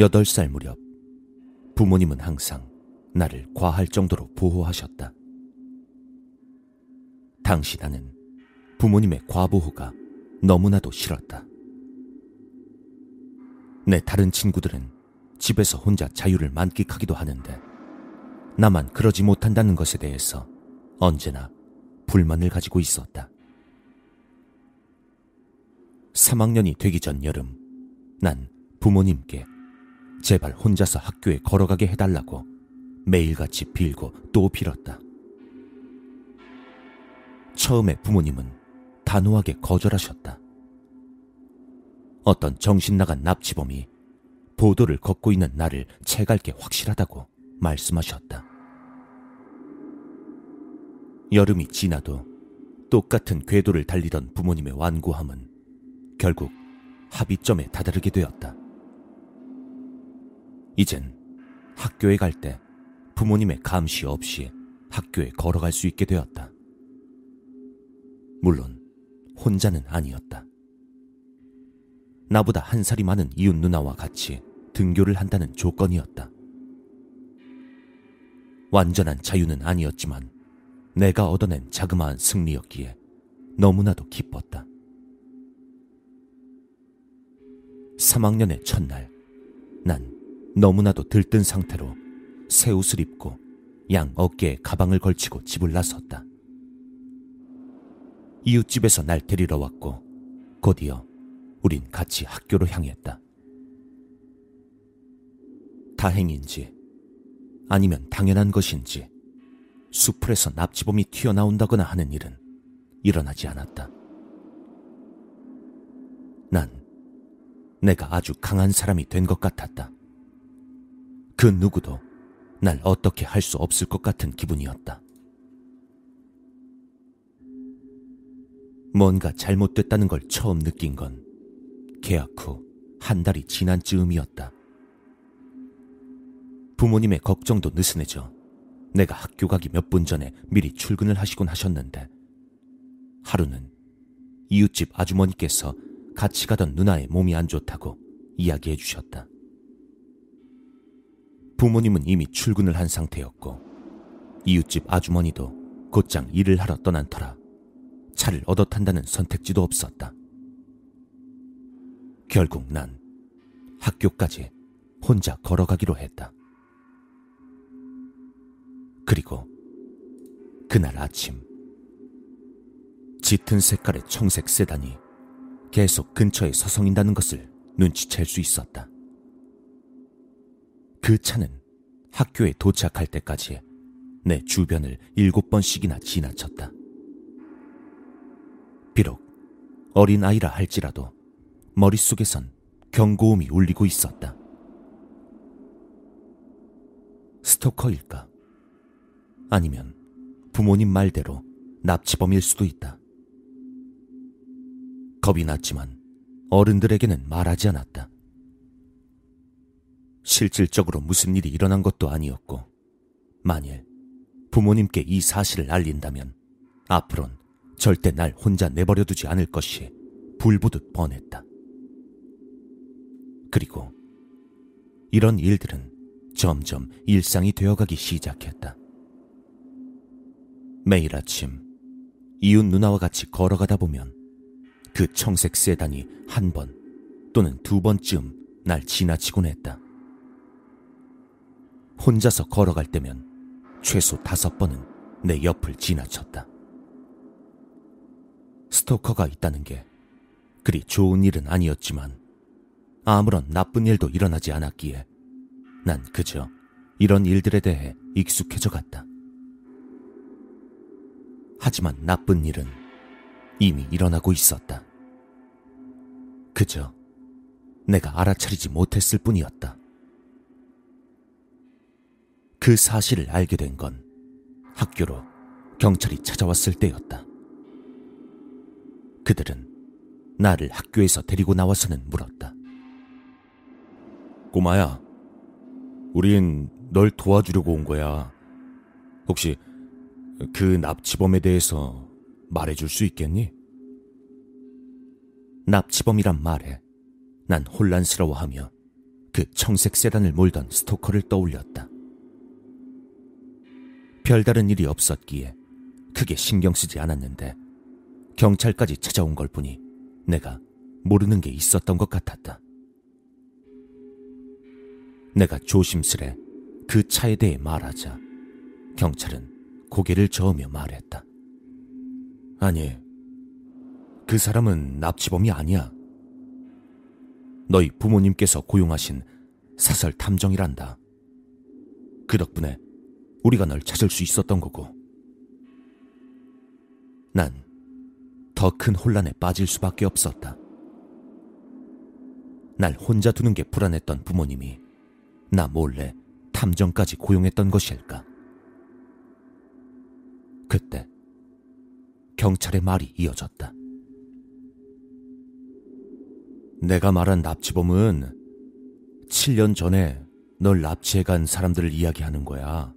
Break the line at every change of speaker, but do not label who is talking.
여덟 살 무렵 부모님은 항상 나를 과할 정도로 보호하셨다. 당시 나는 부모님의 과보호가 너무나도 싫었다. 내 다른 친구들은 집에서 혼자 자유를 만끽하기도 하는데 나만 그러지 못한다는 것에 대해서 언제나 불만을 가지고 있었다. 3학년이 되기 전 여름, 난 부모님께 제발 혼자서 학교에 걸어가게 해달라고 매일같이 빌고 또 빌었다. 처음에 부모님은 단호하게 거절하셨다. 어떤 정신 나간 납치범이 보도를 걷고 있는 나를 채갈 게 확실하다고 말씀하셨다. 여름이 지나도 똑같은 궤도를 달리던 부모님의 완고함은 결국 합의점에 다다르게 되었다. 이젠 학교에 갈 때 부모님의 감시 없이 학교에 걸어갈 수 있게 되었다. 물론 혼자는 아니었다. 나보다 한 살이 많은 이웃 누나와 같이 등교를 한다는 조건이었다. 완전한 자유는 아니었지만 내가 얻어낸 자그마한 승리였기에 너무나도 기뻤다. 3학년의 첫날, 난 너무나도 들뜬 상태로 새 옷을 입고 양 어깨에 가방을 걸치고 집을 나섰다. 이웃집에서 날 데리러 왔고 곧이어 우린 같이 학교로 향했다. 다행인지 아니면 당연한 것인지 수풀에서 납치범이 튀어나온다거나 하는 일은 일어나지 않았다. 난 내가 아주 강한 사람이 된 것 같았다. 그 누구도 날 어떻게 할 수 없을 것 같은 기분이었다. 뭔가 잘못됐다는 걸 처음 느낀 건 계약 후 한 달이 지난 즈음이었다. 부모님의 걱정도 느슨해져 내가 학교 가기 몇 분 전에 미리 출근을 하시곤 하셨는데 하루는 이웃집 아주머니께서 같이 가던 누나의 몸이 안 좋다고 이야기해 주셨다. 부모님은 이미 출근을 한 상태였고 이웃집 아주머니도 곧장 일을 하러 떠난 터라 차를 얻어 탄다는 선택지도 없었다. 결국 난 학교까지 혼자 걸어가기로 했다. 그리고 그날 아침 짙은 색깔의 청색 세단이 계속 근처에 서성인다는 것을 눈치챌 수 있었다. 그 차는 학교에 도착할 때까지 내 주변을 일곱 번씩이나 지나쳤다. 비록 어린 아이라 할지라도 머릿속에선 경고음이 울리고 있었다. 스토커일까? 아니면 부모님 말대로 납치범일 수도 있다. 겁이 났지만 어른들에게는 말하지 않았다. 실질적으로 무슨 일이 일어난 것도 아니었고, 만일 부모님께 이 사실을 알린다면 앞으론 절대 날 혼자 내버려 두지 않을 것이 불보듯 뻔했다. 그리고 이런 일들은 점점 일상이 되어가기 시작했다. 매일 아침 이웃 누나와 같이 걸어가다 보면 그 청색 세단이 한 번 또는 두 번쯤 날 지나치곤 했다. 혼자서 걸어갈 때면 최소 다섯 번은 내 옆을 지나쳤다. 스토커가 있다는 게 그리 좋은 일은 아니었지만 아무런 나쁜 일도 일어나지 않았기에 난 그저 이런 일들에 대해 익숙해져 갔다. 하지만 나쁜 일은 이미 일어나고 있었다. 그저 내가 알아차리지 못했을 뿐이었다. 그 사실을 알게 된 건 학교로 경찰이 찾아왔을 때였다. 그들은 나를 학교에서 데리고 나와서는 물었다. 꼬마야, 우린 널 도와주려고 온 거야. 혹시 그 납치범에 대해서 말해줄 수 있겠니? 납치범이란 말에 난 혼란스러워하며 그 청색 세단을 몰던 스토커를 떠올렸다. 별다른 일이 없었기에 크게 신경 쓰지 않았는데 경찰까지 찾아온 걸 보니 내가 모르는 게 있었던 것 같았다. 내가 조심스레 그 차에 대해 말하자 경찰은 고개를 저으며 말했다. 아니, 그 사람은 납치범이 아니야. 너희 부모님께서 고용하신 사설 탐정이란다. 그 덕분에 우리가 널 찾을 수 있었던 거고. 난 더 큰 혼란에 빠질 수밖에 없었다. 날 혼자 두는 게 불안했던 부모님이 나 몰래 탐정까지 고용했던 것일까? 그때 경찰의 말이 이어졌다. 내가 말한 납치범은 7년 전에 널 납치해 간 사람들을 이야기하는 거야.